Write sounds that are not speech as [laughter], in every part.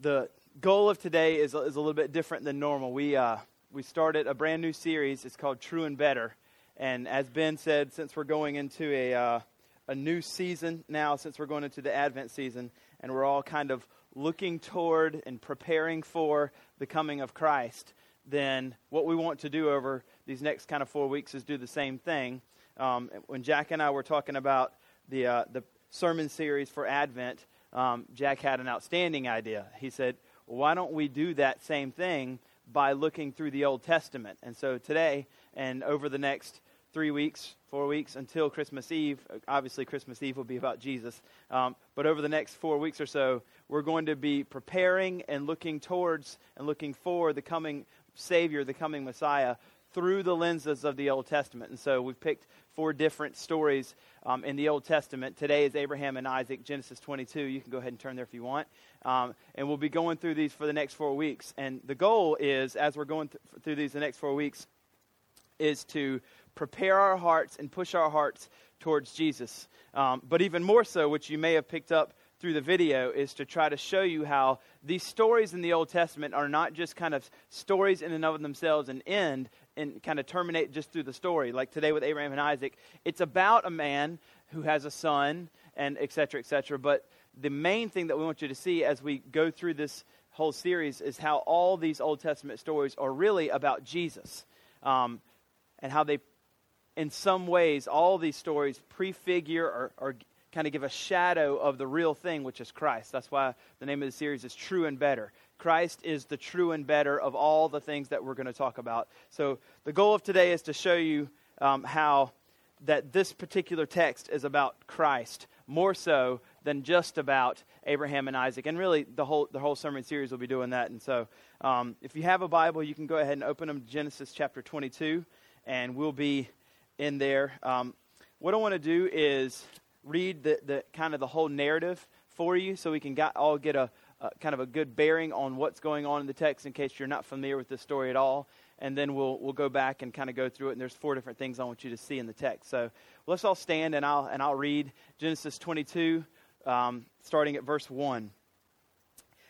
the goal of today is, is a little bit different than normal. We, uh, we started a brand new series. It's called True and Better. And as Ben said, since we're going into a, uh, a new season now, since we're going into the Advent season, and we're all kind of looking toward and preparing for the coming of Christ, then what we want to do over these next kind of four weeks is do the same thing. Um, when Jack and I were talking about the, uh, the sermon series for Advent, um, Jack had an outstanding idea. He said, why don't we do that same thing by looking through the Old Testament? And so today and over the next three weeks, four weeks until Christmas Eve, obviously Christmas Eve will be about Jesus, um, but over the next four weeks or so, we're going to be preparing and looking towards and looking for the coming Savior, the coming Messiah, through the lenses of the Old Testament. And so we've picked four different stories um, in the Old Testament. Today is Abraham and Isaac, Genesis 22. You can go ahead and turn there if you want. Um, and we'll be going through these for the next four weeks. And the goal is, as we're going th- through these the next four weeks, is to prepare our hearts and push our hearts towards Jesus. Um, but even more so, which you may have picked up through the video, is to try to show you how these stories in the Old Testament are not just kind of stories in and of themselves and end and kind of terminate just through the story. Like today with Abraham and Isaac, it's about a man who has a son and et cetera, et cetera. But the main thing that we want you to see as we go through this whole series is how all these Old Testament stories are really about Jesus. Um, and how they, in some ways, all these stories prefigure or, or kind of give a shadow of the real thing, which is Christ. That's why the name of the series is True and Better. Christ is the true and better of all the things that we're going to talk about. So the goal of today is to show you um, how that this particular text is about Christ more so than just about Abraham and Isaac. And really, the whole the whole sermon series will be doing that. And so, um, if you have a Bible, you can go ahead and open them to Genesis chapter 22, and we'll be in there. Um, what I want to do is read the, the kind of the whole narrative for you, so we can got, all get a, uh, kind of a good bearing on what's going on in the text in case you're not familiar with this story at all. And then we'll, we'll go back and kind of go through it. And there's four different things I want you to see in the text. So let's all stand and I'll, and I'll read Genesis 22, um, starting at verse 1.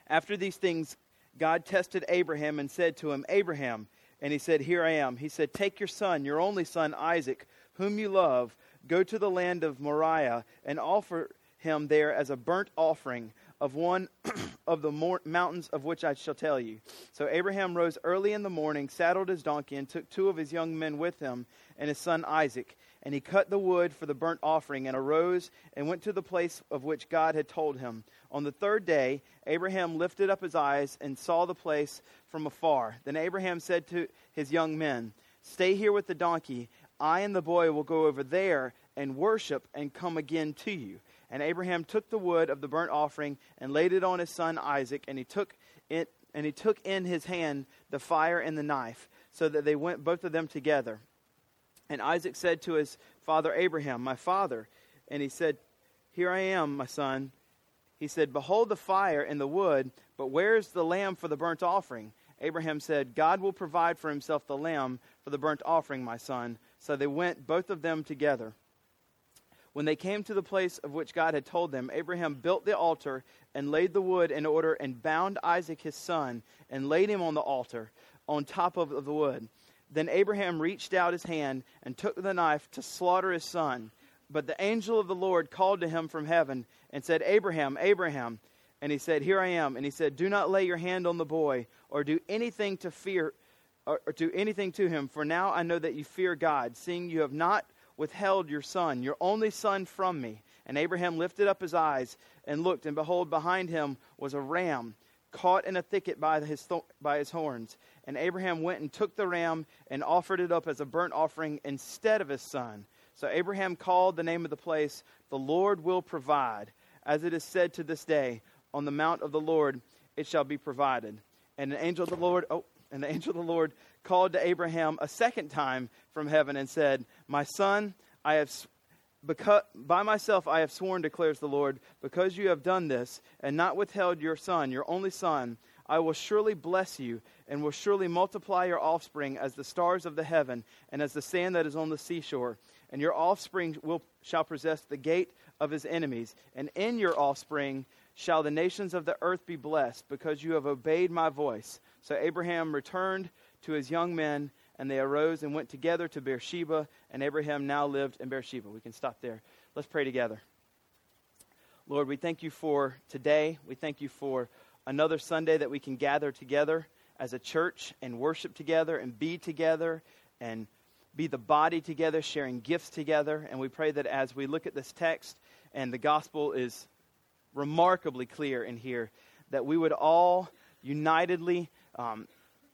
After these things, God tested Abraham and said to him, Abraham, and he said, Here I am. He said, Take your son, your only son, Isaac, whom you love, go to the land of Moriah and offer him there as a burnt offering of one [clears throat] of the mountains of which I shall tell you. So Abraham rose early in the morning, saddled his donkey, and took two of his young men with him, and his son Isaac. And he cut the wood for the burnt offering, and arose and went to the place of which God had told him. On the third day, Abraham lifted up his eyes and saw the place from afar. Then Abraham said to his young men, Stay here with the donkey. I and the boy will go over there and worship and come again to you. And Abraham took the wood of the burnt offering and laid it on his son Isaac, and he took it and he took in his hand the fire and the knife, so that they went both of them together. And Isaac said to his father Abraham, My father. And he said, Here I am, my son. He said, Behold the fire and the wood, but where is the lamb for the burnt offering? Abraham said, God will provide for himself the lamb for the burnt offering, my son. So they went both of them together. When they came to the place of which God had told them, Abraham built the altar and laid the wood in order and bound Isaac his son and laid him on the altar on top of the wood. Then Abraham reached out his hand and took the knife to slaughter his son. But the angel of the Lord called to him from heaven and said, Abraham, Abraham. And he said, Here I am. And he said, Do not lay your hand on the boy or do anything to fear or, or do anything to him, for now I know that you fear God, seeing you have not withheld your son, your only son, from me. And Abraham lifted up his eyes and looked, and behold, behind him was a ram caught in a thicket by his, th- by his horns. And Abraham went and took the ram and offered it up as a burnt offering instead of his son. So Abraham called the name of the place, The Lord will provide. As it is said to this day, On the mount of the Lord it shall be provided. And an angel of the Lord, oh, and the angel of the Lord called to Abraham a second time from heaven and said, My son, I have because, by myself I have sworn, declares the Lord, because you have done this and not withheld your son, your only son, I will surely bless you and will surely multiply your offspring as the stars of the heaven and as the sand that is on the seashore. And your offspring will, shall possess the gate of his enemies, and in your offspring shall the nations of the earth be blessed, because you have obeyed my voice. So Abraham returned to his young men, and they arose and went together to Beersheba, and Abraham now lived in Beersheba. We can stop there. Let's pray together. Lord, we thank you for today. We thank you for another Sunday that we can gather together as a church and worship together and be together and be the body together, sharing gifts together. And we pray that as we look at this text and the gospel is remarkably clear in here, that we would all unitedly um,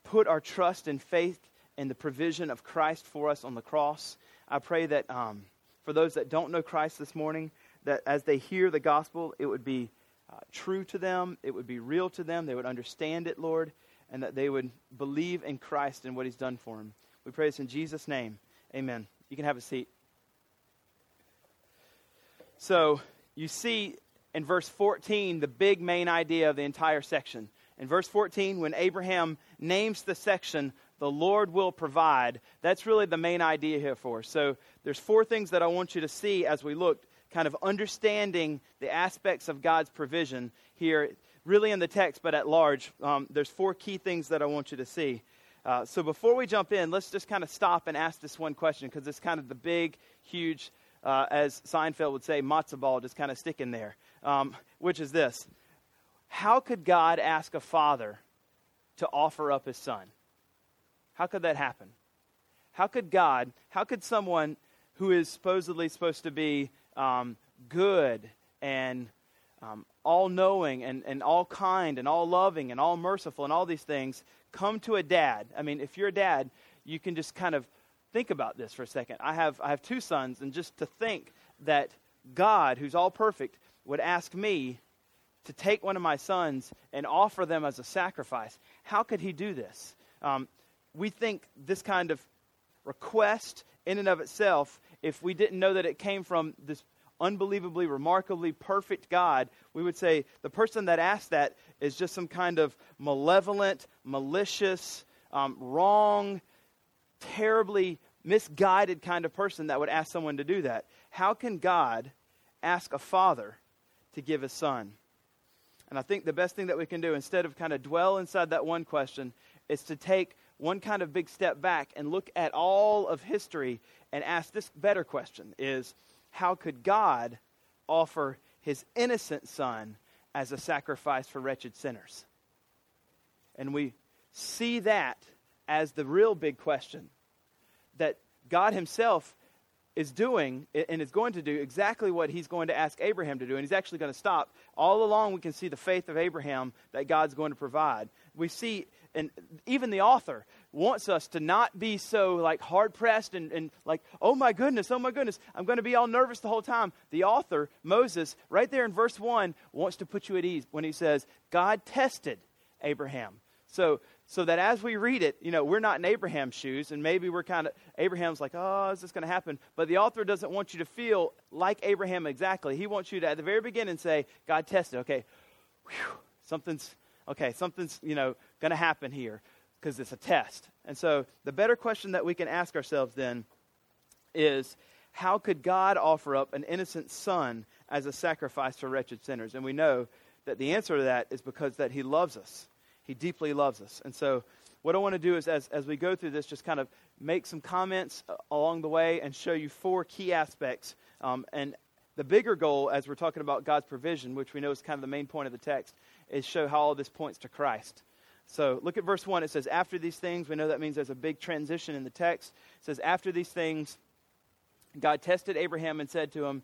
put our trust and faith in the provision of Christ for us on the cross. I pray that um, for those that don't know Christ this morning, that as they hear the gospel, it would be uh, true to them, it would be real to them, they would understand it, Lord, and that they would believe in Christ and what He's done for them. We pray this in Jesus' name. Amen. You can have a seat. So, you see in verse 14 the big main idea of the entire section. In verse 14, when Abraham names the section, the Lord will provide, that's really the main idea here for us. So, there's four things that I want you to see as we look, kind of understanding the aspects of God's provision here, really in the text, but at large. Um, there's four key things that I want you to see. Uh, so before we jump in, let's just kind of stop and ask this one question because it's kind of the big, huge, uh, as Seinfeld would say, matzo ball just kind of sticking there, um, which is this. How could God ask a father to offer up his son? How could that happen? How could God, how could someone who is supposedly supposed to be um, good and um, all knowing and, and all kind and all loving and all merciful and all these things come to a dad. I mean, if you're a dad, you can just kind of think about this for a second. I have, I have two sons, and just to think that God, who's all perfect, would ask me to take one of my sons and offer them as a sacrifice. How could he do this? Um, we think this kind of request, in and of itself, if we didn't know that it came from this unbelievably, remarkably perfect God, we would say the person that asked that is just some kind of malevolent, malicious, um, wrong, terribly misguided kind of person that would ask someone to do that. How can God ask a father to give his son? And I think the best thing that we can do, instead of kind of dwell inside that one question, is to take one kind of big step back and look at all of history and ask this better question is how could God offer his innocent son as a sacrifice for wretched sinners? And we see that as the real big question that God himself is doing and is going to do exactly what he's going to ask Abraham to do. And he's actually going to stop. All along, we can see the faith of Abraham that God's going to provide. We see, and even the author wants us to not be so like hard pressed and, and like, oh my goodness, oh my goodness, I'm going to be all nervous the whole time. The author, Moses, right there in verse 1, wants to put you at ease when he says, God tested Abraham. So so that as we read it, you know, we're not in Abraham's shoes, and maybe we're kind of, Abraham's like, oh, is this going to happen? But the author doesn't want you to feel like Abraham exactly. He wants you to, at the very beginning, say, God tested, okay, whew, something's, okay, something's, you know, going to happen here because it's a test. And so the better question that we can ask ourselves then is, how could God offer up an innocent son as a sacrifice for wretched sinners? And we know that the answer to that is because that he loves us he deeply loves us. And so, what I want to do is, as, as we go through this, just kind of make some comments uh, along the way and show you four key aspects. Um, and the bigger goal, as we're talking about God's provision, which we know is kind of the main point of the text, is show how all this points to Christ. So look at verse 1. It says, After these things, we know that means there's a big transition in the text. It says, After these things, God tested Abraham and said to him,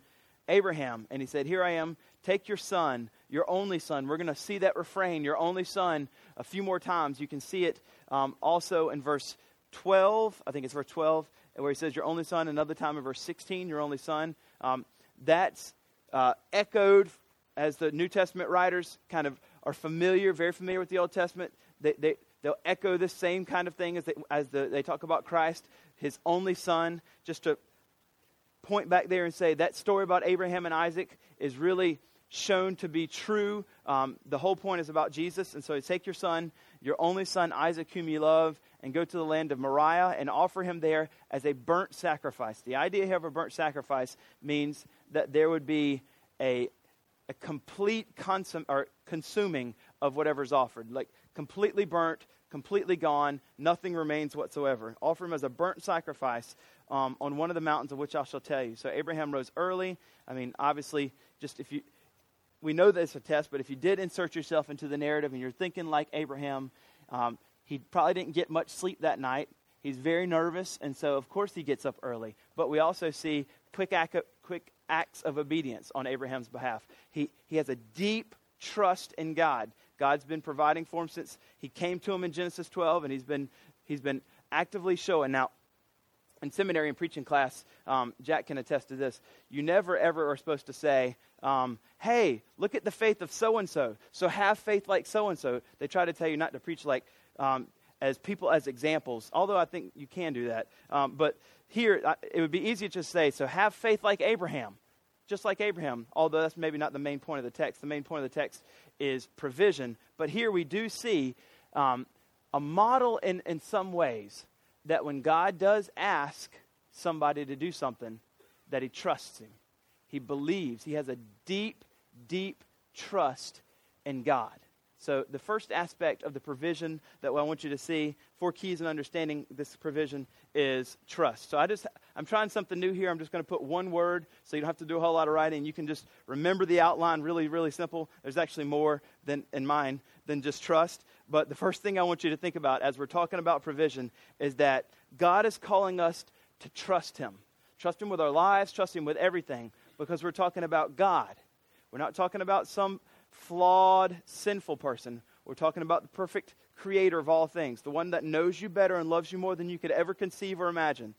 Abraham, and he said, Here I am, take your son, your only son. We're going to see that refrain, your only son, a few more times. You can see it um, also in verse 12. I think it's verse 12, where he says, Your only son. Another time in verse 16, Your only son. Um, that's uh, echoed as the New Testament writers kind of are familiar, very familiar with the Old Testament. They, they, they'll echo this same kind of thing as, they, as the, they talk about Christ, his only son, just to point back there and say that story about Abraham and Isaac is really shown to be true. Um, the whole point is about Jesus. And so you take your son, your only son, Isaac, whom you love, and go to the land of Moriah and offer him there as a burnt sacrifice. The idea here of a burnt sacrifice means that there would be a, a complete consum, or consuming of whatever's offered, like completely burnt, completely gone, nothing remains whatsoever. Offer him as a burnt sacrifice um, on one of the mountains of which I shall tell you. So Abraham rose early. I mean, obviously, just if you, we know that it's a test, but if you did insert yourself into the narrative and you're thinking like Abraham, um, he probably didn't get much sleep that night. He's very nervous, and so of course he gets up early. But we also see quick, act, quick acts of obedience on Abraham's behalf. He, he has a deep trust in God. God's been providing for him since he came to him in Genesis 12, and he's been, he's been actively showing. Now, in seminary and preaching class, um, Jack can attest to this. You never, ever are supposed to say, um, hey, look at the faith of so and so. So have faith like so and so. They try to tell you not to preach like um, as people as examples, although I think you can do that. Um, but here, it would be easy to just say, so have faith like Abraham, just like Abraham, although that's maybe not the main point of the text. The main point of the text is provision. But here we do see um, a model in, in some ways that when God does ask somebody to do something, that he trusts him. He believes. He has a deep, deep trust in God. So, the first aspect of the provision that I want you to see, four keys in understanding this provision, is trust. So, I just, I'm trying something new here. I'm just going to put one word so you don't have to do a whole lot of writing. You can just remember the outline really, really simple. There's actually more than in mine than just trust. But the first thing I want you to think about as we're talking about provision is that God is calling us to trust Him. Trust Him with our lives, trust Him with everything, because we're talking about God. We're not talking about some flawed, sinful person. We're talking about the perfect creator of all things, the one that knows you better and loves you more than you could ever conceive or imagine.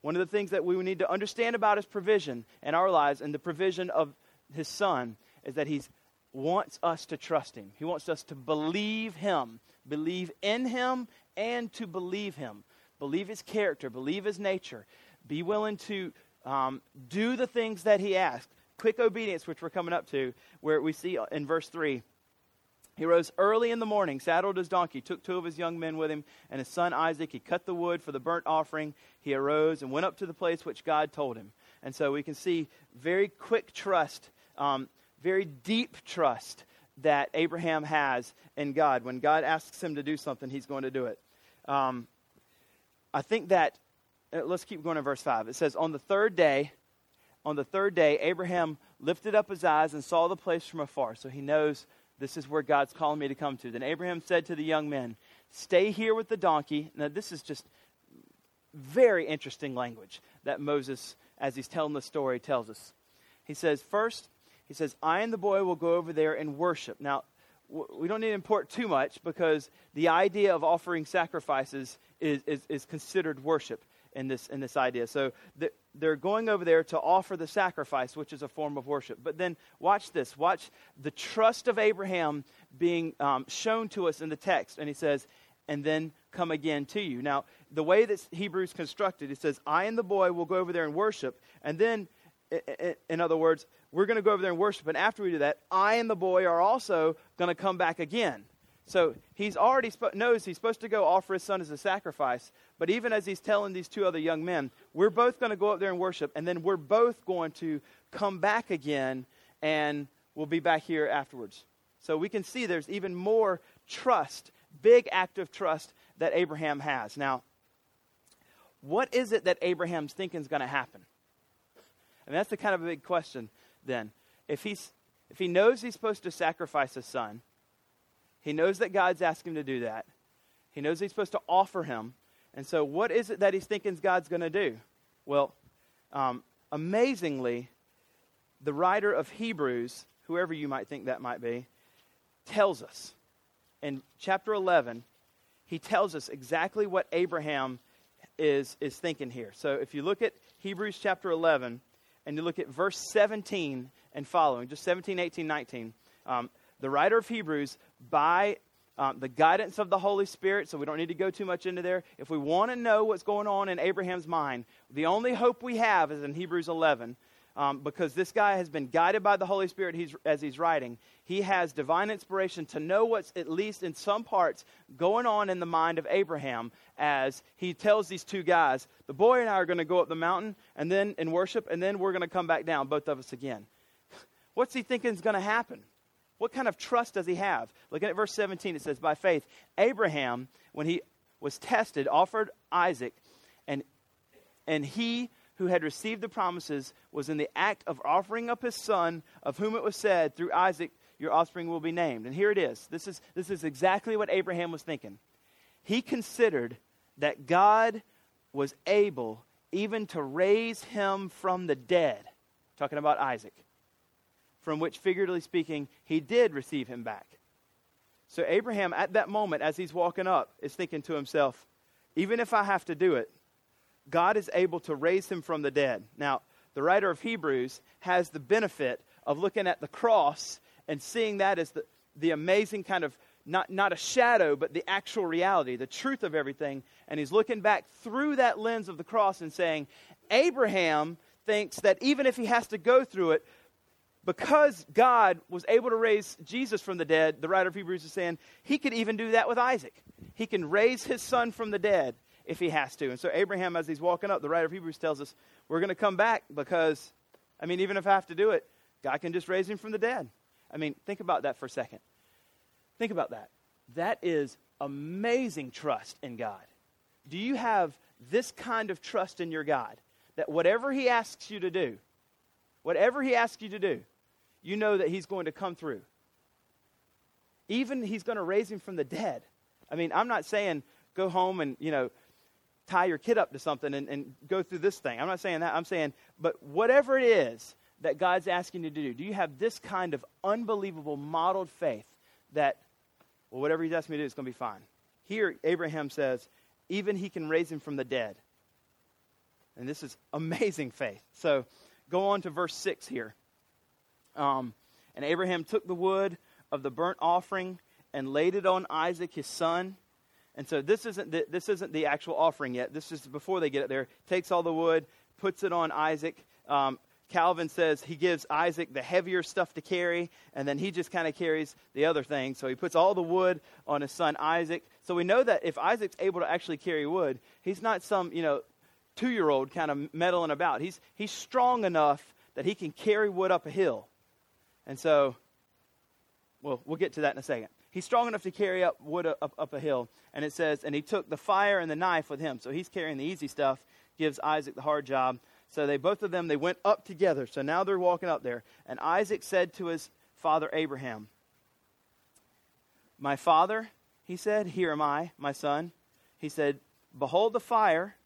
One of the things that we need to understand about his provision in our lives and the provision of his son is that he wants us to trust him. He wants us to believe him, believe in him, and to believe him. Believe his character, believe his nature. Be willing to um, do the things that he asks quick obedience, which we're coming up to, where we see in verse 3 he rose early in the morning, saddled his donkey, took two of his young men with him, and his son Isaac. He cut the wood for the burnt offering. He arose and went up to the place which God told him. And so we can see very quick trust, um, very deep trust that Abraham has in God. When God asks him to do something, he's going to do it. Um, I think that, Uh, let's keep going to verse 5. It says, On the third day, on the third day, Abraham lifted up his eyes and saw the place from afar. So he knows this is where God's calling me to come to. Then Abraham said to the young men, Stay here with the donkey. Now, this is just very interesting language that Moses, as he's telling the story, tells us. He says, First, he says, I and the boy will go over there and worship. Now, we don't need to import too much because the idea of offering sacrifices is, is, is considered worship in this, in this idea. So the, they're going over there to offer the sacrifice, which is a form of worship. But then watch this. Watch the trust of Abraham being um, shown to us in the text. And he says, and then come again to you. Now, the way that Hebrews constructed, it says, I and the boy will go over there and worship. And then, in other words, we're going to go over there and worship. And after we do that, I and the boy are also going to come back again. So he's already sp- knows he's supposed to go offer his son as a sacrifice. But even as he's telling these two other young men, we're both going to go up there and worship, and then we're both going to come back again, and we'll be back here afterwards. So we can see there's even more trust, big act of trust that Abraham has. Now, what is it that Abraham's thinking is going to happen? And that's the kind of a big question then. If he's if he knows he's supposed to sacrifice his son, he knows that God's asked him to do that. He knows he's supposed to offer him. And so, what is it that he's thinking God's going to do? Well, um, amazingly, the writer of Hebrews, whoever you might think that might be, tells us in chapter 11, he tells us exactly what Abraham is, is thinking here. So, if you look at Hebrews chapter 11 and you look at verse 17 and following, just 17, 18, 19, um, the writer of Hebrews, by um, the guidance of the Holy Spirit, so we don't need to go too much into there. If we want to know what's going on in Abraham's mind, the only hope we have is in Hebrews 11, um, because this guy has been guided by the Holy Spirit he's, as he's writing. He has divine inspiration to know what's, at least in some parts, going on in the mind of Abraham as he tells these two guys, the boy and I are going to go up the mountain and then in worship, and then we're going to come back down, both of us again. [laughs] What's he thinking is going to happen? What kind of trust does he have? Looking at verse 17, it says, By faith, Abraham, when he was tested, offered Isaac, and, and he who had received the promises was in the act of offering up his son, of whom it was said, Through Isaac your offspring will be named. And here it is. This is, this is exactly what Abraham was thinking. He considered that God was able even to raise him from the dead, talking about Isaac, from which, figuratively speaking, he did receive him back. So Abraham, at that moment, as he's walking up, is thinking to himself, even if I have to do it, God is able to raise him from the dead. Now, the writer of Hebrews has the benefit of looking at the cross and seeing that as the, the amazing kind of not, not a shadow, but the actual reality, the truth of everything. And he's looking back through that lens of the cross and saying, Abraham thinks that even if he has to go through it, because God was able to raise Jesus from the dead, the writer of Hebrews is saying, he could even do that with Isaac. He can raise his son from the dead if he has to. And so, Abraham, as he's walking up, the writer of Hebrews tells us, we're going to come back because, I mean, even if I have to do it, God can just raise him from the dead. I mean, think about that for a second. Think about that. That is amazing trust in God. Do you have this kind of trust in your God that whatever He asks you to do, whatever He asks you to do, you know that He's going to come through? Even He's going to raise Him from the dead. I mean, I'm not saying go home and, you know, tie your kid up to something and, and go through this thing. I'm not saying that. I'm saying, but whatever it is that God's asking you to do, do you have this kind of unbelievable modeled faith that well, whatever he's asking me to do, it's going to be fine. Here, Abraham says, even he can raise him from the dead. And this is amazing faith. So go on to verse 6 here. Um, and Abraham took the wood of the burnt offering and laid it on Isaac, his son. And so this isn't the, this isn't the actual offering yet. This is before they get it there. Takes all the wood, puts it on Isaac. Um, Calvin says he gives Isaac the heavier stuff to carry, and then he just kind of carries the other thing. So he puts all the wood on his son Isaac. So we know that if Isaac's able to actually carry wood, he's not some, you know, two year old kind of meddling about. He's, he's strong enough that he can carry wood up a hill. And so, well, we'll get to that in a second. He's strong enough to carry up wood up, up a hill. And it says, and he took the fire and the knife with him. So he's carrying the easy stuff, gives Isaac the hard job. So they both of them they went up together. So now they're walking up there. And Isaac said to his father Abraham, "My father," he said, "Here am I, my son." He said, "Behold the fire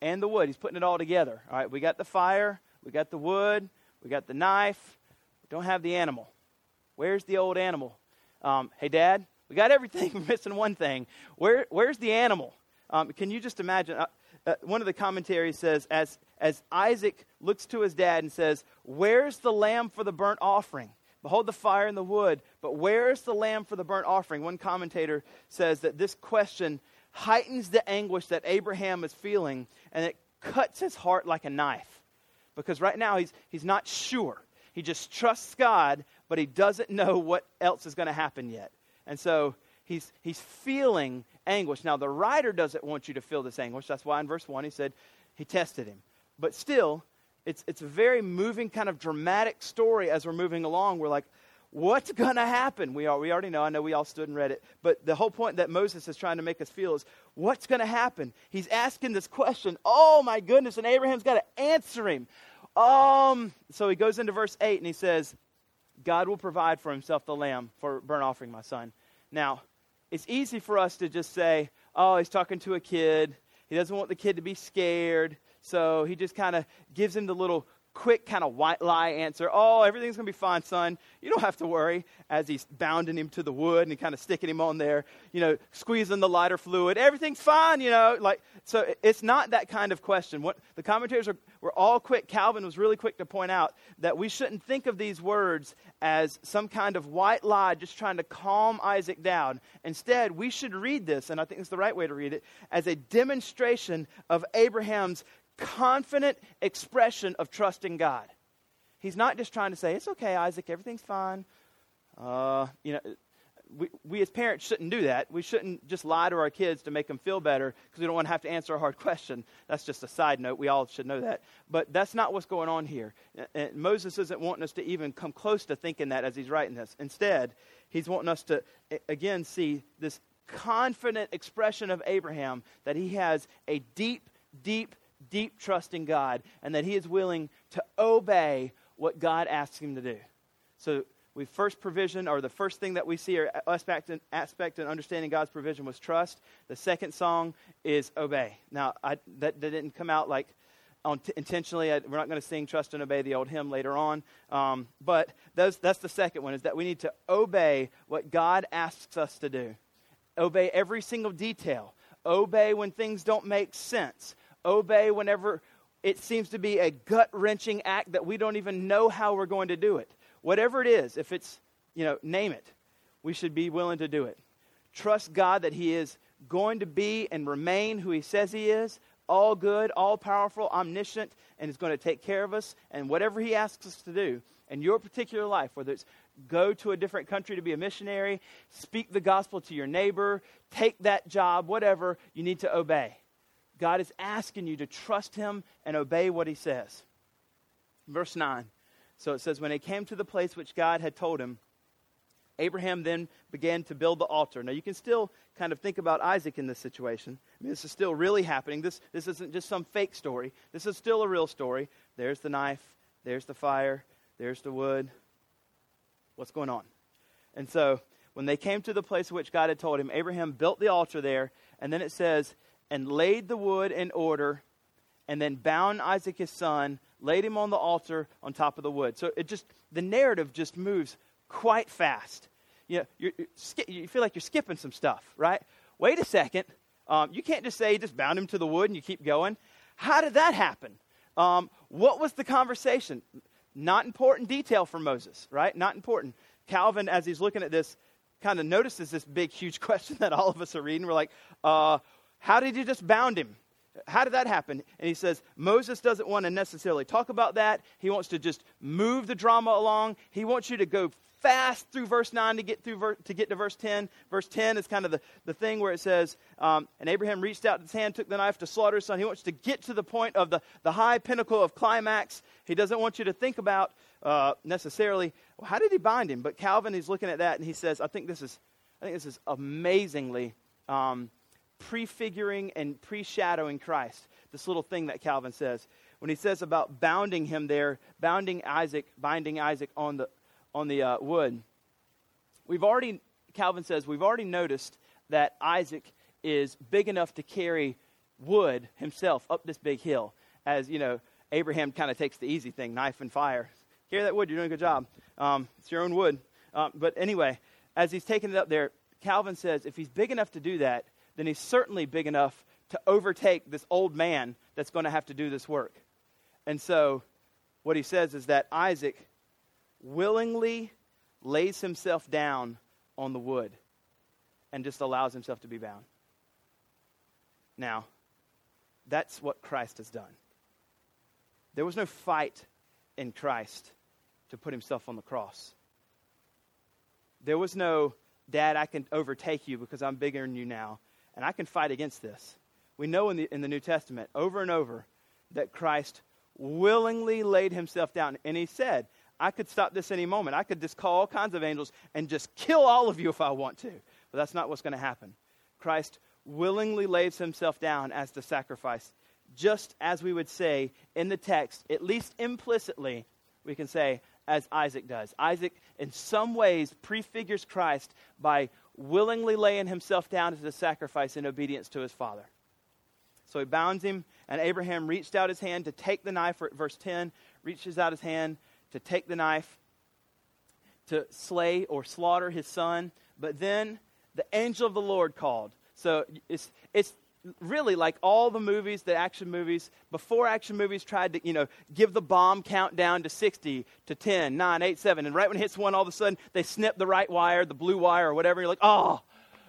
and the wood." He's putting it all together. All right, we got the fire, we got the wood, we got the knife. Don't have the animal. Where's the old animal? Um, hey, Dad, we got everything. We're [laughs] missing one thing. Where, where's the animal? Um, can you just imagine? Uh, uh, one of the commentaries says, as, as Isaac looks to his dad and says, Where's the lamb for the burnt offering? Behold the fire and the wood, but where's the lamb for the burnt offering? One commentator says that this question heightens the anguish that Abraham is feeling, and it cuts his heart like a knife. Because right now he's, he's not sure. He just trusts God, but he doesn't know what else is going to happen yet. And so he's, he's feeling anguish. Now, the writer doesn't want you to feel this anguish. That's why in verse 1 he said he tested him. But still, it's, it's a very moving, kind of dramatic story as we're moving along. We're like, what's going to happen? We, are, we already know. I know we all stood and read it. But the whole point that Moses is trying to make us feel is what's going to happen? He's asking this question. Oh, my goodness. And Abraham's got to answer him. Um, so he goes into verse 8 and he says, God will provide for himself the lamb for burnt offering, my son. Now, it's easy for us to just say, oh, he's talking to a kid. He doesn't want the kid to be scared. So he just kind of gives him the little quick kind of white lie answer. Oh, everything's going to be fine, son. You don't have to worry. As he's bounding him to the wood and kind of sticking him on there, you know, squeezing the lighter fluid. Everything's fine, you know. Like, so it's not that kind of question. What the commentators are, were all quick. Calvin was really quick to point out that we shouldn't think of these words as some kind of white lie just trying to calm Isaac down. Instead, we should read this, and I think it's the right way to read it, as a demonstration of Abraham's confident expression of trusting God. He's not just trying to say, it's okay, Isaac, everything's fine. Uh, you know, we, we as parents shouldn't do that. We shouldn't just lie to our kids to make them feel better because we don't want to have to answer a hard [laughs] question. That's just a side note. We all should know that. But that's not what's going on here. And Moses isn't wanting us to even come close to thinking that as he's writing this. Instead, he's wanting us to, again, see this confident expression of Abraham that he has a deep, deep, deep trust in God and that he is willing to obey what God asks him to do. So we first provision, or the first thing that we see, or aspect in, aspect in understanding God's provision was trust. The second song is obey. Now, I, that, that didn't come out like t- intentionally. I, we're not going to sing "Trust and Obey" the old hymn later on, um, but that's, that's the second one. Is that we need to obey what God asks us to do. Obey every single detail. Obey when things don't make sense. Obey whenever it seems to be a gut wrenching act that we don't even know how we're going to do it. Whatever it is, if it's, you know, name it, we should be willing to do it. Trust God that He is going to be and remain who He says He is, all good, all powerful, omniscient, and is going to take care of us. And whatever He asks us to do in your particular life, whether it's go to a different country to be a missionary, speak the gospel to your neighbor, take that job, whatever, you need to obey. God is asking you to trust Him and obey what He says. Verse 9 so it says, when he came to the place which God had told him, Abraham then began to build the altar. Now, you can still kind of think about Isaac in this situation. I mean, this is still really happening. This, this isn't just some fake story. This is still a real story. There's the knife, there's the fire, there's the wood. What's going on? And so, when they came to the place which God had told him, Abraham built the altar there, and then it says, and laid the wood in order, and then bound Isaac his son laid him on the altar on top of the wood. So it just, the narrative just moves quite fast. You, know, you you feel like you're skipping some stuff, right? Wait a second. Um, you can't just say just bound him to the wood and you keep going. How did that happen? Um, what was the conversation? Not important detail for Moses, right? Not important. Calvin, as he's looking at this, kind of notices this big, huge [laughs] question that all of us are reading. We're like, uh, how did you just bound him? How did that happen? And he says, Moses doesn't want to necessarily talk about that. He wants to just move the drama along. He wants you to go fast through verse 9 to get, through to, get to verse 10. Verse 10 is kind of the, the thing where it says, um, And Abraham reached out his hand, took the knife to slaughter his son. He wants to get to the point of the, the high pinnacle of climax. He doesn't want you to think about uh, necessarily, well, how did he bind him? But Calvin, he's looking at that and he says, I think this is, I think this is amazingly um, prefiguring and pre-shadowing Christ. This little thing that Calvin says. When he says about bounding him there, bounding Isaac, binding Isaac on the, on the uh, wood, we've already, Calvin says, we've already noticed that Isaac is big enough to carry wood himself up this big hill. As, you know, Abraham kind of takes the easy thing, knife and fire. Carry that wood, you're doing a good job. Um, it's your own wood. Um, but anyway, as he's taking it up there, Calvin says if he's big enough to do that, then he's certainly big enough to overtake this old man that's going to have to do this work. And so, what he says is that Isaac willingly lays himself down on the wood and just allows himself to be bound. Now, that's what Christ has done. There was no fight in Christ to put himself on the cross. There was no, Dad, I can overtake you because I'm bigger than you now and I can fight against this. We know in the, in the New Testament over and over that Christ willingly laid himself down. And he said, I could stop this any moment. I could just call all kinds of angels and just kill all of you if I want to. But that's not what's going to happen. Christ willingly lays himself down as the sacrifice, just as we would say in the text, at least implicitly, we can say, as Isaac does. Isaac, in some ways, prefigures Christ by willingly laying himself down as a sacrifice in obedience to his father. So he bounds him, and Abraham reached out his hand to take the knife, verse 10, reaches out his hand to take the knife to slay or slaughter his son. But then the angel of the Lord called. So it's, it's really like all the movies, the action movies, before action movies tried to, you know, give the bomb countdown to 60, to 10, 9, 8, 7. And right when it hits one, all of a sudden they snip the right wire, the blue wire, or whatever. You're like, oh.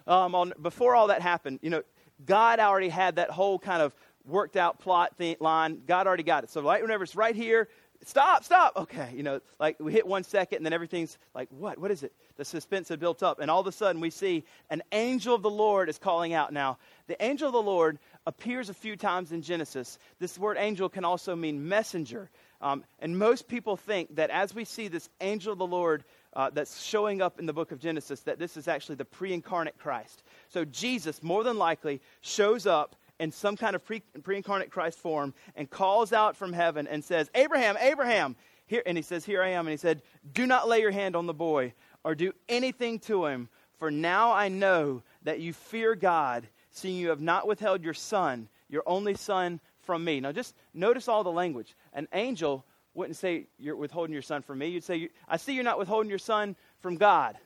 Um, on, before all that happened, you know, God already had that whole kind of worked out plot thing, line. God already got it. So right whenever it's right here, stop, stop. Okay, you know, like we hit one second and then everything's like, what? What is it? The suspense had built up. And all of a sudden we see an angel of the Lord is calling out. Now, the angel of the Lord appears a few times in Genesis. This word angel can also mean messenger. Um, and most people think that as we see this angel of the Lord uh, that's showing up in the book of Genesis, that this is actually the pre incarnate Christ. So Jesus, more than likely, shows up in some kind of pre incarnate Christ form and calls out from heaven and says, Abraham, Abraham. Here, and he says, Here I am. And he said, Do not lay your hand on the boy or do anything to him, for now I know that you fear God, seeing you have not withheld your son, your only son, from me. Now, just notice all the language. An angel wouldn't say, You're withholding your son from me. You'd say, I see you're not withholding your son from God,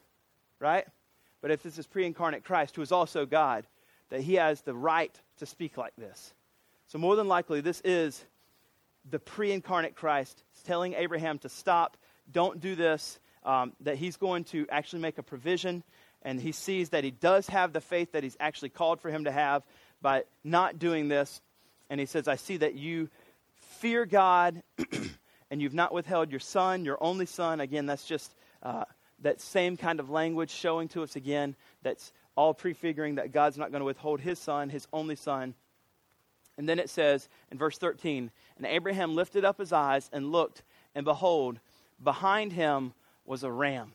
right? But if this is pre incarnate Christ, who is also God, that he has the right to speak like this. So, more than likely, this is the pre incarnate Christ telling Abraham to stop, don't do this, um, that he's going to actually make a provision. And he sees that he does have the faith that he's actually called for him to have by not doing this. And he says, I see that you fear God [clears throat] and you've not withheld your son, your only son. Again, that's just uh, that same kind of language showing to us again that's all prefiguring that God's not going to withhold his son, his only son. And then it says in verse 13, And Abraham lifted up his eyes and looked, and behold, behind him was a ram.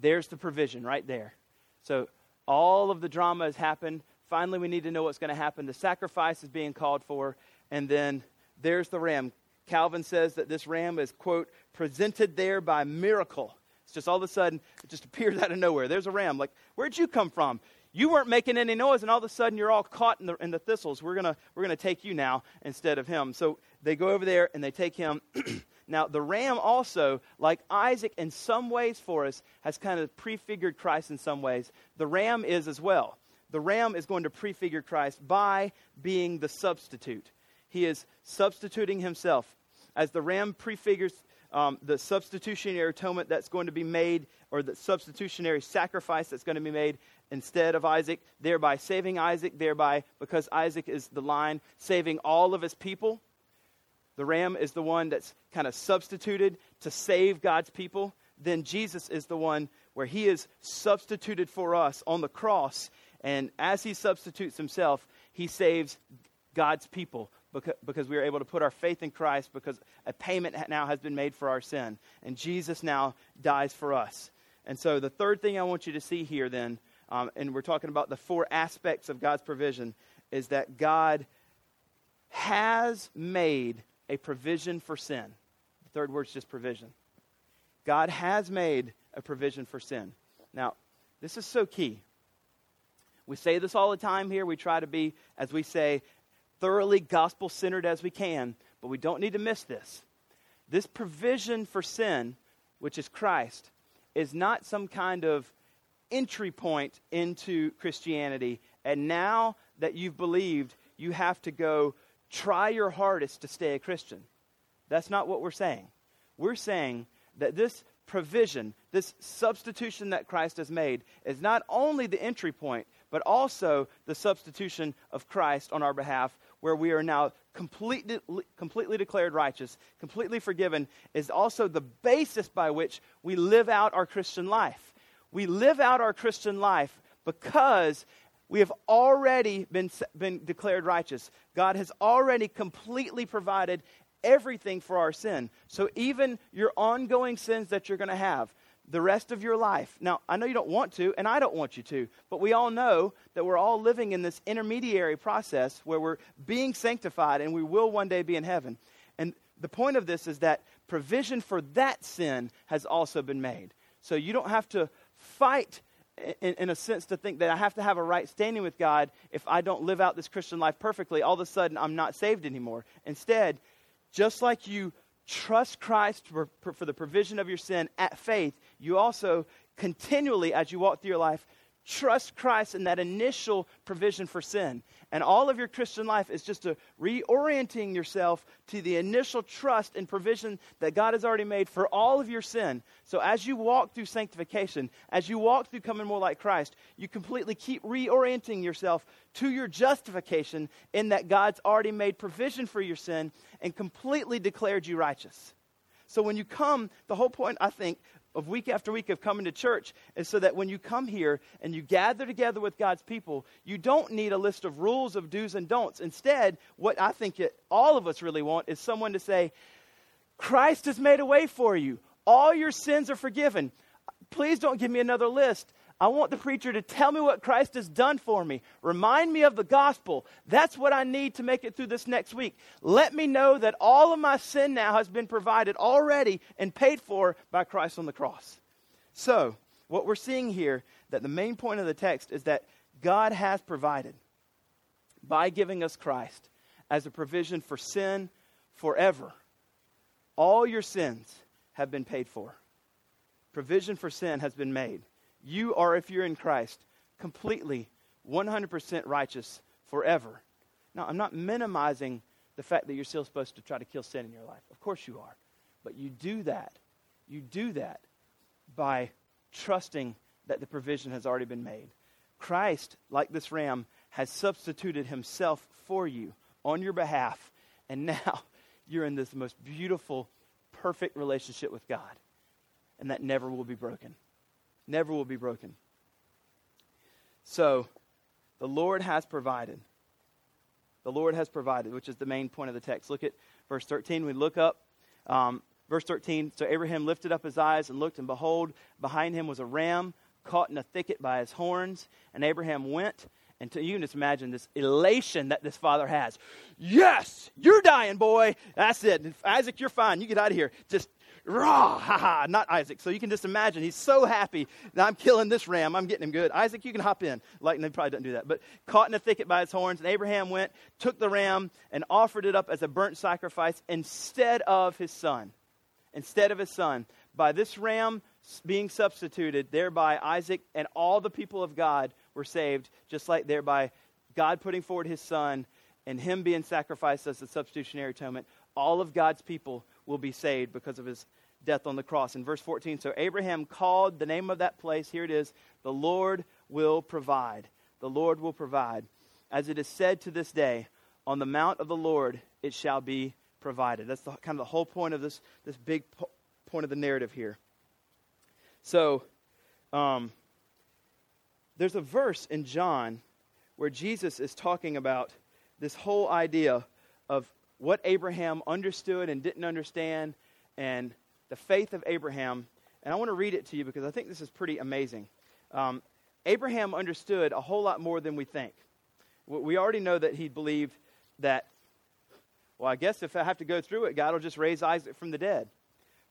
There's the provision right there. So all of the drama has happened. Finally, we need to know what's going to happen. The sacrifice is being called for, and then there's the ram. Calvin says that this ram is, quote, presented there by miracle. It's just all of a sudden, it just [laughs] appears out of nowhere. There's a ram. Like, where'd you come from? You weren't making any noise, and all of a sudden you're all caught in the, in the thistles. We're going we're gonna take you now instead of him. So they go over there and they take him. [clears throat] now, the ram also, like Isaac in some ways for us, has kind of prefigured Christ in some ways. The ram is as well. The ram is going to prefigure Christ by being the substitute. He is substituting himself. As the ram prefigures um, the substitutionary atonement that's going to be made, or the substitutionary sacrifice that's going to be made instead of Isaac, thereby saving Isaac, thereby, because Isaac is the line, saving all of his people. The ram is the one that's kind of substituted to save God's people. Then Jesus is the one where he is substituted for us on the cross. And as he substitutes himself, he saves God's people because we are able to put our faith in Christ because a payment now has been made for our sin. And Jesus now dies for us. And so the third thing I want you to see here then, um, and we're talking about the four aspects of God's provision, is that God has made a provision for sin. The third word is just provision. God has made a provision for sin. Now, this is so key. We say this all the time here. We try to be, as we say, thoroughly gospel centered as we can, but we don't need to miss this. This provision for sin, which is Christ, is not some kind of entry point into Christianity. And now that you've believed, you have to go try your hardest to stay a Christian. That's not what we're saying. We're saying that this provision, this substitution that Christ has made, is not only the entry point, but also the substitution of Christ on our behalf, where we are now completely, completely declared righteous, completely forgiven, is also the basis by which we live out our Christian life. We live out our Christian life because we have already been, been declared righteous. God has already completely provided everything for our sin. So even your ongoing sins that you're going to have, the rest of your life. Now, I know you don't want to, and I don't want you to, but we all know that we're all living in this intermediary process where we're being sanctified and we will one day be in heaven. And the point of this is that provision for that sin has also been made. So you don't have to fight in, in, a sense to think that I have to have a right standing with God if I don't live out this Christian life perfectly. All of a sudden, I'm not saved anymore. Instead, just like you trust Christ for, for the provision of your sin at faith, you also continually, as you walk through your life, trust Christ in that initial provision for sin. And all of your Christian life is just a reorienting yourself to the initial trust and provision that God has already made for all of your sin. So as you walk through sanctification, as you walk through coming more like Christ, you completely keep reorienting yourself to your justification in that God's already made provision for your sin and completely declared you righteous. So when you come, the whole point, I think, of week after week of coming to church is so that when you come here and you gather together with God's people, you don't need a list of rules of do's and don'ts. Instead, what I think it, all of us really want is someone to say, Christ has made a way for you. All your sins are forgiven. Please don't give me another list. I want the preacher to tell me what Christ has done for me. Remind me of the gospel. That's what I need to make it through this next week. Let me know that all of my sin now has been provided already and paid for by Christ on the cross. So, what we're seeing here, that the main point of the text is that God has provided by giving us Christ as a provision for sin forever. All your sins have been paid for. Provision for sin has been made. You are, if you're in Christ, completely 100% righteous forever. Now, I'm not minimizing the fact that you're still supposed to try to kill sin in your life. Of course you are. But you do that. You do that by trusting that the provision has already been made. Christ, like this ram, has substituted himself for you on your behalf. And [laughs] now you're in this most beautiful, perfect relationship with God. And that never will be broken never will be broken. So, the Lord has provided. The Lord has provided, which is the main point of the text. Look at verse 13. We look up. Um, verse 13 So Abraham lifted up his eyes and looked, and behold, behind him was a ram caught in a thicket by his horns. And Abraham went. And to, you can just imagine this elation that this father has. Yes, you're dying, boy. That's it. Isaac, you're fine. You get out of here. Just rah, [laughs] ha ha, not Isaac. So you can just imagine he's so happy that I'm killing this ram. I'm getting him good. Isaac, you can hop in. Lightning probably doesn't do that. But caught in a thicket by his horns, and Abraham went, took the ram, and offered it up as a burnt sacrifice instead of his son. Instead of his son. By this ram being substituted, thereby Isaac and all the people of God were saved, just like thereby God putting forward his son and him being sacrificed as a substitutionary atonement. All of God's people will be saved because of his death on the cross. In verse 14, so Abraham called the name of that place, here it is, the Lord will provide. The Lord will provide. As it is said to this day, on the mount of the Lord it shall be provided. That's the, kind of the whole point of this, this big po- point of the narrative here. So, um, there's a verse in John where Jesus is talking about this whole idea of what Abraham understood and didn't understand and the faith of Abraham. And I want to read it to you because I think this is pretty amazing. Um, Abraham understood a whole lot more than we think. We already know that he believed that, well, I guess if I have to go through it, God will just raise Isaac from the dead.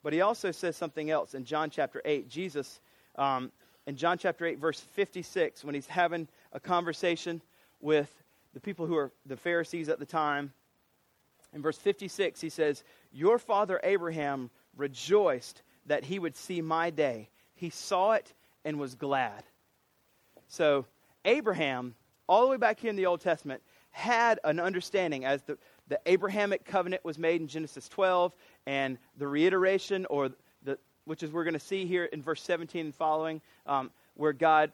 But he also says something else in John chapter 8. Jesus, um, in John chapter 8, verse 56, when he's having a conversation with the people who are the Pharisees at the time, in verse 56, he says, Your father Abraham rejoiced that he would see my day. He saw it and was glad. So, Abraham, all the way back here in the Old Testament, had an understanding as the, the Abrahamic covenant was made in Genesis 12, and the reiteration, or the, which is we're going to see here in verse 17 and following, um, where God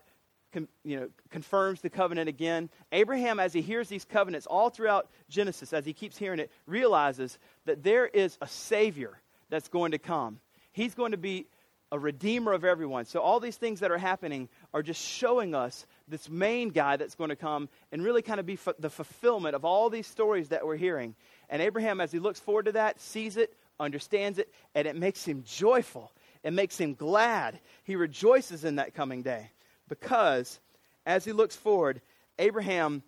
you know, confirms the covenant again. Abraham, as he hears these covenants all throughout Genesis, as he keeps hearing it, realizes that there is a Savior that's going to come. He's going to be a redeemer of everyone. So all these things that are happening are just showing us this main guy that's going to come and really kind of be f- the fulfillment of all these stories that we're hearing. And Abraham, as he looks forward to that, sees it, understands it, and it makes him joyful. It makes him glad. He rejoices in that coming day because as he looks forward, Abraham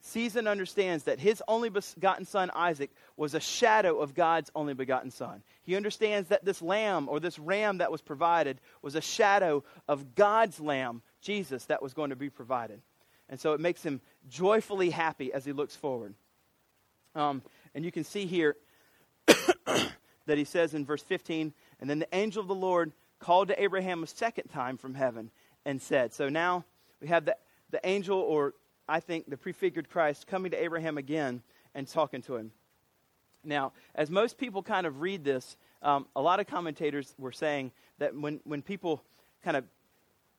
sees and understands that his only begotten son, Isaac, was a shadow of God's only begotten son. He understands that this lamb or this ram that was provided was a shadow of God's lamb, Jesus, that was going to be provided. And so it makes him joyfully happy as he looks forward. Um, and you can see here [coughs] that he says in verse 15, and then the angel of the Lord called to Abraham a second time from heaven and said. So now we have the, the angel, or I think the prefigured Christ, coming to Abraham again and talking to him. Now, as most people kind of read this, um, a lot of commentators were saying that when, when people kind of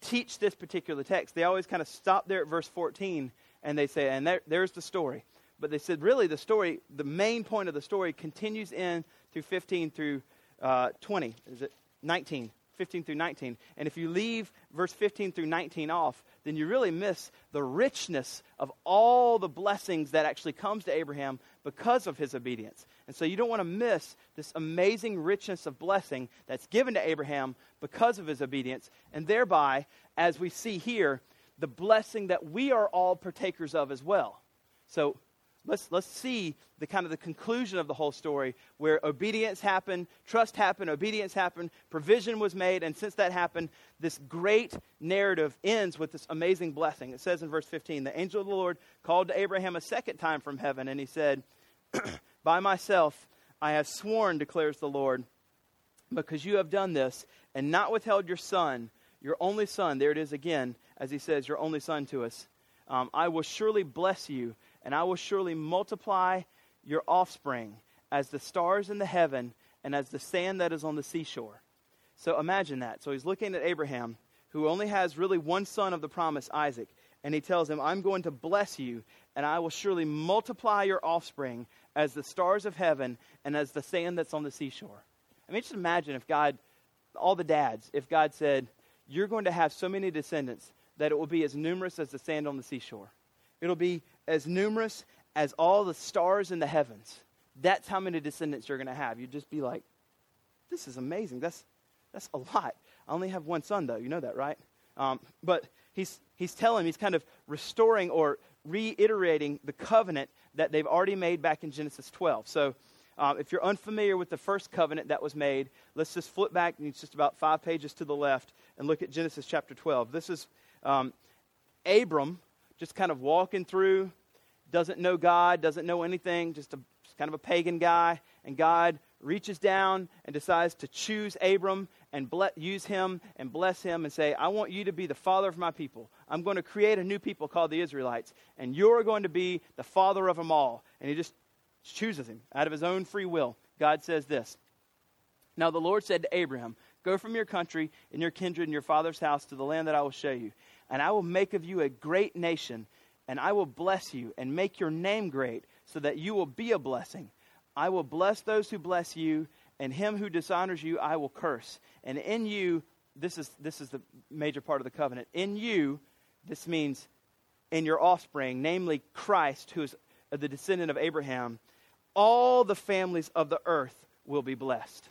teach this particular text, they always kind of stop there at verse 14 and they say, and there, there's the story. But they said, really, the story, the main point of the story continues in through 15 through uh, 20. Is it 19? 15 through 19. And if you leave verse 15 through 19 off, then you really miss the richness of all the blessings that actually comes to Abraham because of his obedience. And so you don't want to miss this amazing richness of blessing that's given to Abraham because of his obedience, and thereby, as we see here, the blessing that we are all partakers of as well. So let's, let's see the kind of the conclusion of the whole story where obedience happened, trust happened, obedience happened, provision was made, and since that happened, this great narrative ends with this amazing blessing. It says in verse 15 The angel of the Lord called to Abraham a second time from heaven, and he said, [clears throat] By myself I have sworn, declares the Lord, because you have done this and not withheld your son, your only son. There it is again, as he says, your only son to us. Um, I will surely bless you and I will surely multiply your offspring as the stars in the heaven and as the sand that is on the seashore. So imagine that. So he's looking at Abraham, who only has really one son of the promise, Isaac, and he tells him, I'm going to bless you, and I will surely multiply your offspring as the stars of heaven and as the sand that's on the seashore. I mean, just imagine if God, all the dads, if God said, You're going to have so many descendants that it will be as numerous as the sand on the seashore. It'll be as numerous as all the stars in the heavens. That's how many descendants you're going to have. You'd just be like, this is amazing. That's, that's a lot. I only have one son, though. You know that, right? Um, but he's, he's telling, he's kind of restoring or reiterating the covenant that they've already made back in Genesis 12. So um, if you're unfamiliar with the first covenant that was made, let's just flip back, it's just about five pages to the left, and look at Genesis chapter 12. This is um, Abram just kind of walking through, doesn't know God, doesn't know anything, just, a, just kind of a pagan guy. And God reaches down and decides to choose Abram and ble- use him and bless him and say, I want you to be the father of my people. I'm going to create a new people called the Israelites, and you're going to be the father of them all. And he just chooses him out of his own free will. God says this Now the Lord said to Abraham, Go from your country and your kindred and your father's house to the land that I will show you and I will make of you a great nation, and I will bless you and make your name great, so that you will be a blessing. I will bless those who bless you, and him who dishonors you I will curse. And in you, this is, this is the major part of the covenant. In you, this means in your offspring, namely Christ, who is the descendant of Abraham, all the families of the earth will be blessed.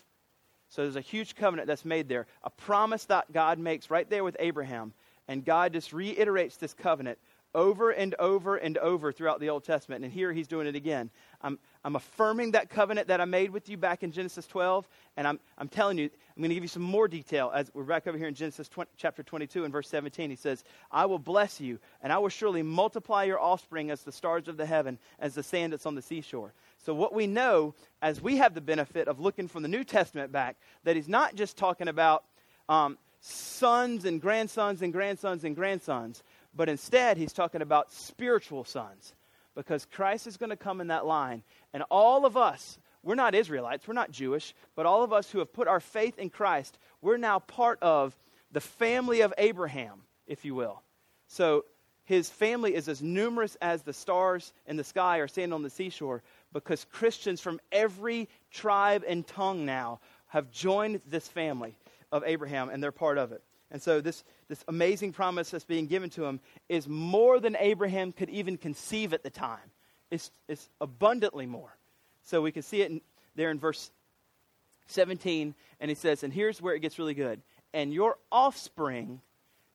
So there's a huge covenant that's made there, a promise that God makes right there with Abraham and God just reiterates this covenant over and over and over throughout the Old Testament. And here he's doing it again. I'm, I'm affirming that covenant that I made with you back in Genesis 12. And I'm, I'm telling you, I'm going to give you some more detail as we're back over here in Genesis 20, chapter 22 and verse 17. He says, I will bless you, and I will surely multiply your offspring as the stars of the heaven, as the sand that's on the seashore. So, what we know, as we have the benefit of looking from the New Testament back, that he's not just talking about um, sons and grandsons and grandsons and grandsons, but instead he's talking about spiritual sons because Christ is going to come in that line. And all of us, we're not Israelites, we're not Jewish, but all of us who have put our faith in Christ, we're now part of the family of Abraham, if you will. So his family is as numerous as the stars in the sky or sand on the seashore because Christians from every tribe and tongue now have joined this family of Abraham, and they're part of it. And so, this, this amazing promise that's being given to him is more than Abraham could even conceive at the time. It's, it's abundantly more. So, we can see it in, there in verse 17, and he says, and here's where it gets really good and your offspring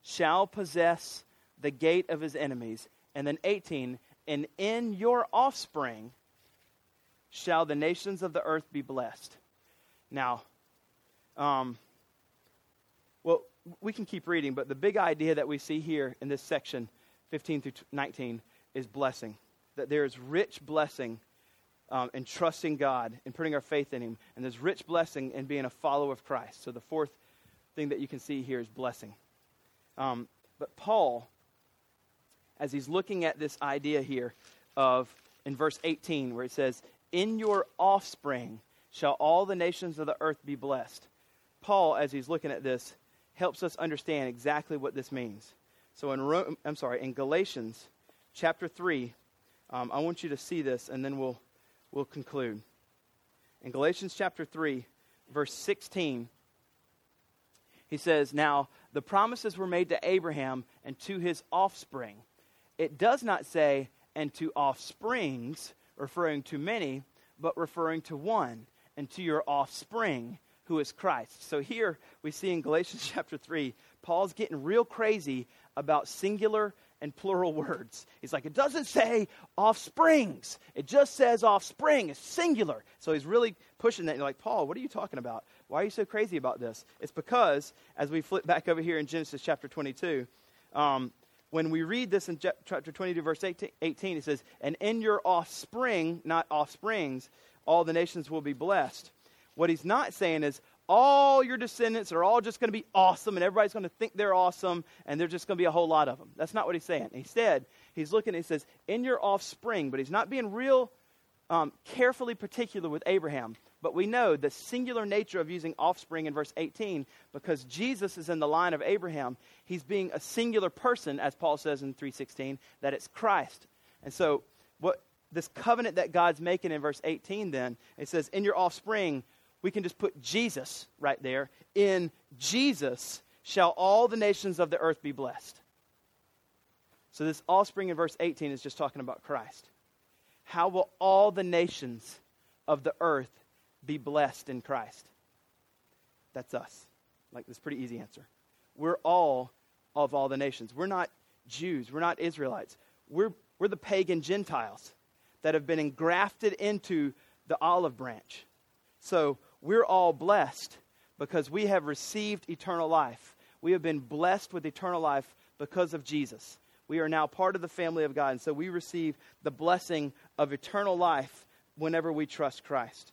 shall possess the gate of his enemies. And then 18, and in your offspring shall the nations of the earth be blessed. Now, um, we can keep reading, but the big idea that we see here in this section, 15 through 19, is blessing. That there is rich blessing um, in trusting God and putting our faith in Him. And there's rich blessing in being a follower of Christ. So the fourth thing that you can see here is blessing. Um, but Paul, as he's looking at this idea here of, in verse 18, where it says, In your offspring shall all the nations of the earth be blessed. Paul, as he's looking at this, helps us understand exactly what this means. So in Rome, I'm sorry, in Galatians chapter 3, um, I want you to see this and then we'll, we'll conclude. In Galatians chapter 3, verse 16, he says, Now the promises were made to Abraham and to his offspring. It does not say, and to offsprings, referring to many, but referring to one, and to your offspring, who is Christ. So here we see in Galatians [laughs] chapter 3, Paul's getting real crazy about singular and plural words. He's like, it doesn't say offsprings. It just says offspring. It's singular. So he's really pushing that. You're like, Paul, what are you talking about? Why are you so crazy about this? It's because, as we flip back over here in Genesis chapter 22, um, when we read this in chapter 22, verse 18, 18, it says, And in your offspring, not offsprings, all the nations will be blessed. What he's not saying is, all your descendants are all just going to be awesome and everybody's going to think they're awesome and there's just going to be a whole lot of them. That's not what he's saying. Instead, he's looking he says, in your offspring, but he's not being real um, carefully particular with Abraham. But we know the singular nature of using offspring in verse 18 because Jesus is in the line of Abraham. He's being a singular person, as Paul says in 316, that it's Christ. And so, what this covenant that God's making in verse 18, then, it says, In your offspring, we can just put Jesus right there. In Jesus shall all the nations of the earth be blessed. So, this offspring in verse 18 is just talking about Christ. How will all the nations of the earth be blessed in Christ? That's us. Like, this pretty easy answer. We're all of all the nations. We're not Jews. We're not Israelites. We're, we're the pagan Gentiles that have been engrafted into the olive branch. So we're all blessed because we have received eternal life. We have been blessed with eternal life because of Jesus. We are now part of the family of God, and so we receive the blessing of eternal life whenever we trust Christ.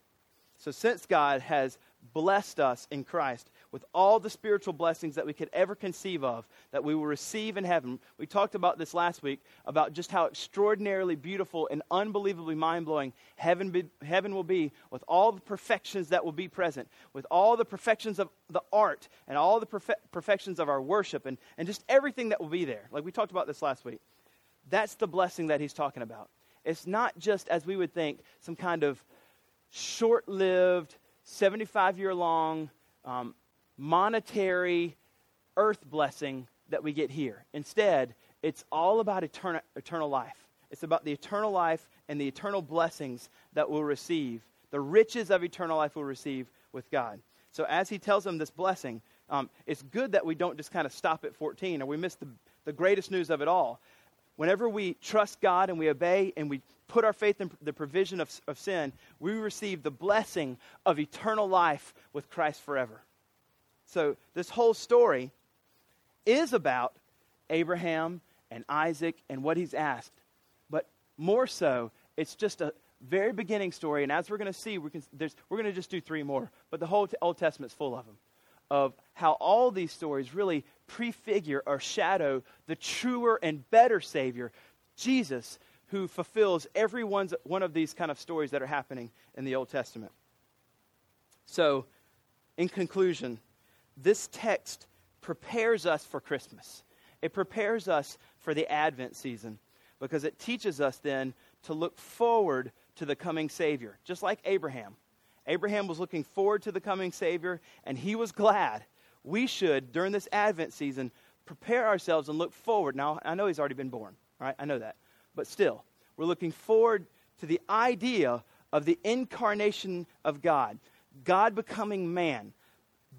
So, since God has blessed us in Christ, with all the spiritual blessings that we could ever conceive of that we will receive in heaven. We talked about this last week about just how extraordinarily beautiful and unbelievably mind blowing heaven, heaven will be with all the perfections that will be present, with all the perfections of the art and all the perfe- perfections of our worship and, and just everything that will be there. Like we talked about this last week. That's the blessing that he's talking about. It's not just, as we would think, some kind of short lived, 75 year long, um, monetary earth blessing that we get here. Instead, it's all about eternal, eternal life. It's about the eternal life and the eternal blessings that we'll receive, the riches of eternal life we'll receive with God. So, as he tells them this blessing, um, it's good that we don't just kind of stop at 14 or we miss the, the greatest news of it all. Whenever we trust God and we obey and we put our faith in the provision of, of sin, we receive the blessing of eternal life with Christ forever. So, this whole story is about Abraham and Isaac and what he's asked. But more so, it's just a very beginning story. And as we're going to see, we can, we're going to just do three more. But the whole Old Testament's full of them. Of how all these stories really prefigure or shadow the truer and better Savior, Jesus, who fulfills every one of these kind of stories that are happening in the Old Testament. So, in conclusion, this text prepares us for Christmas. It prepares us for the Advent season because it teaches us then to look forward to the coming Savior, just like Abraham. Abraham was looking forward to the coming Savior, and he was glad. We should, during this Advent season, prepare ourselves and look forward. Now, I know he's already been born, right? I know that. But still, we're looking forward to the idea of the incarnation of God, God becoming man,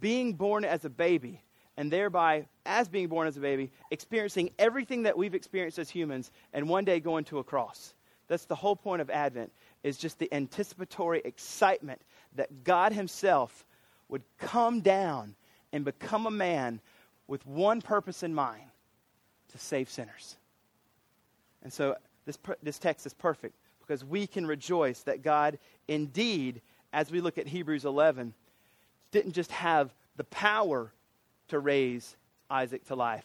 being born as a baby, and thereby, as being born as a baby, experiencing everything that we've experienced as humans, and one day going to a cross. That's the whole point of Advent, is just the anticipatory excitement that God Himself would come down and become a man with one purpose in mind to save sinners. And so this, this text is perfect because we can rejoice that God indeed, as we look at Hebrews 11, didn't just have the power to raise Isaac to life,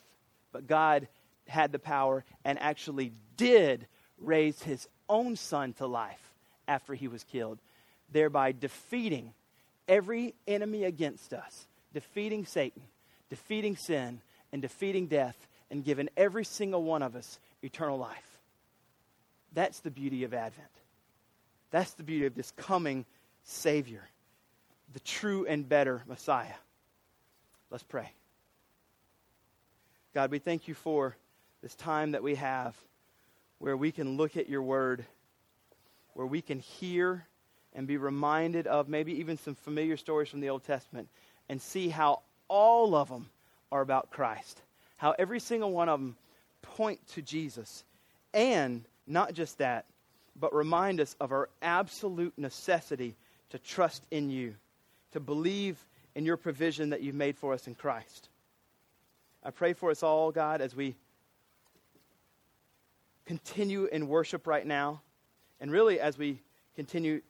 but God had the power and actually did raise his own son to life after he was killed, thereby defeating every enemy against us, defeating Satan, defeating sin, and defeating death, and giving every single one of us eternal life. That's the beauty of Advent. That's the beauty of this coming Savior. The true and better Messiah. Let's pray. God, we thank you for this time that we have where we can look at your word, where we can hear and be reminded of maybe even some familiar stories from the Old Testament and see how all of them are about Christ. How every single one of them point to Jesus. And not just that, but remind us of our absolute necessity to trust in you, to believe in your provision that you've made for us in Christ. I pray for us all, God, as we continue in worship right now, and really as we continue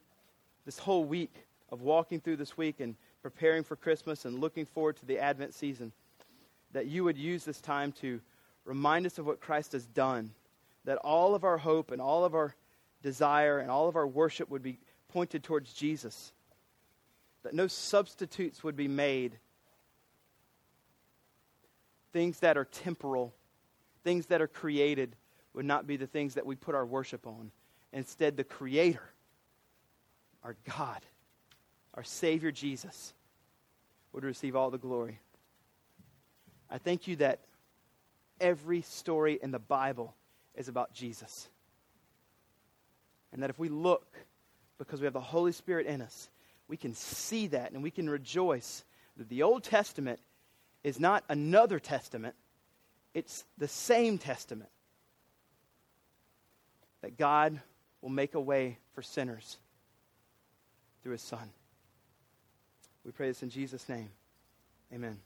this whole week of walking through this week and preparing for Christmas and looking forward to the Advent season, that you would use this time to remind us of what Christ has done, that all of our hope and all of our desire and all of our worship would be pointed towards Jesus, that no substitutes would be made. Things that are temporal, things that are created, would not be the things that we put our worship on. Instead, the Creator, our God, our Savior Jesus, would receive all the glory. I thank you that every story in the Bible is about Jesus. And that if we look, because we have the Holy Spirit in us, we can see that and we can rejoice that the Old Testament is not another testament, it's the same testament that God will make a way for sinners through his Son. We pray this in Jesus' name. Amen.